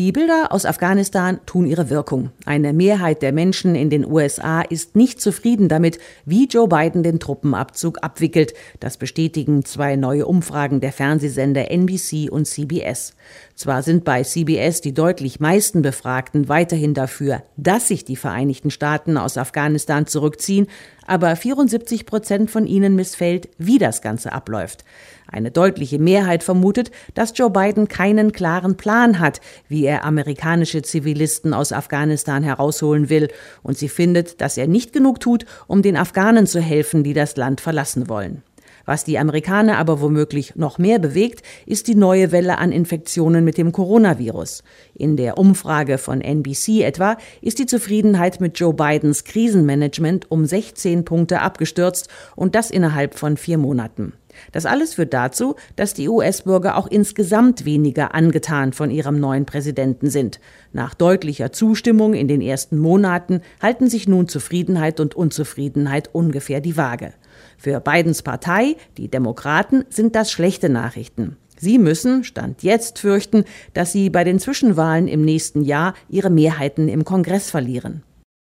Die Bilder aus Afghanistan tun ihre Wirkung. Eine Mehrheit der Menschen in den USA ist nicht zufrieden damit, wie Joe Biden den Truppenabzug abwickelt. Das bestätigen zwei neue Umfragen der Fernsehsender NBC und CBS. Zwar sind bei CBS die deutlich meisten Befragten weiterhin dafür, dass sich die Vereinigten Staaten aus Afghanistan zurückziehen, aber 74 Prozent von ihnen missfällt, wie das Ganze abläuft. Eine deutliche Mehrheit vermutet, dass Joe Biden keinen klaren Plan hat, wie er amerikanische Zivilisten aus Afghanistan herausholen will, und sie findet, dass er nicht genug tut, um den Afghanen zu helfen, die das Land verlassen wollen. Was die Amerikaner aber womöglich noch mehr bewegt, ist die neue Welle an Infektionen mit dem Coronavirus. In der Umfrage von NBC etwa ist die Zufriedenheit mit Joe Bidens Krisenmanagement um 16 Punkte abgestürzt und das innerhalb von vier Monaten. Das alles führt dazu, dass die US-Bürger auch insgesamt weniger angetan von ihrem neuen Präsidenten sind. Nach deutlicher Zustimmung in den ersten Monaten halten sich nun Zufriedenheit und Unzufriedenheit ungefähr die Waage. Für Bidens Partei, die Demokraten, sind das schlechte Nachrichten. Sie müssen, Stand jetzt, fürchten, dass sie bei den Zwischenwahlen im nächsten Jahr ihre Mehrheiten im Kongress verlieren.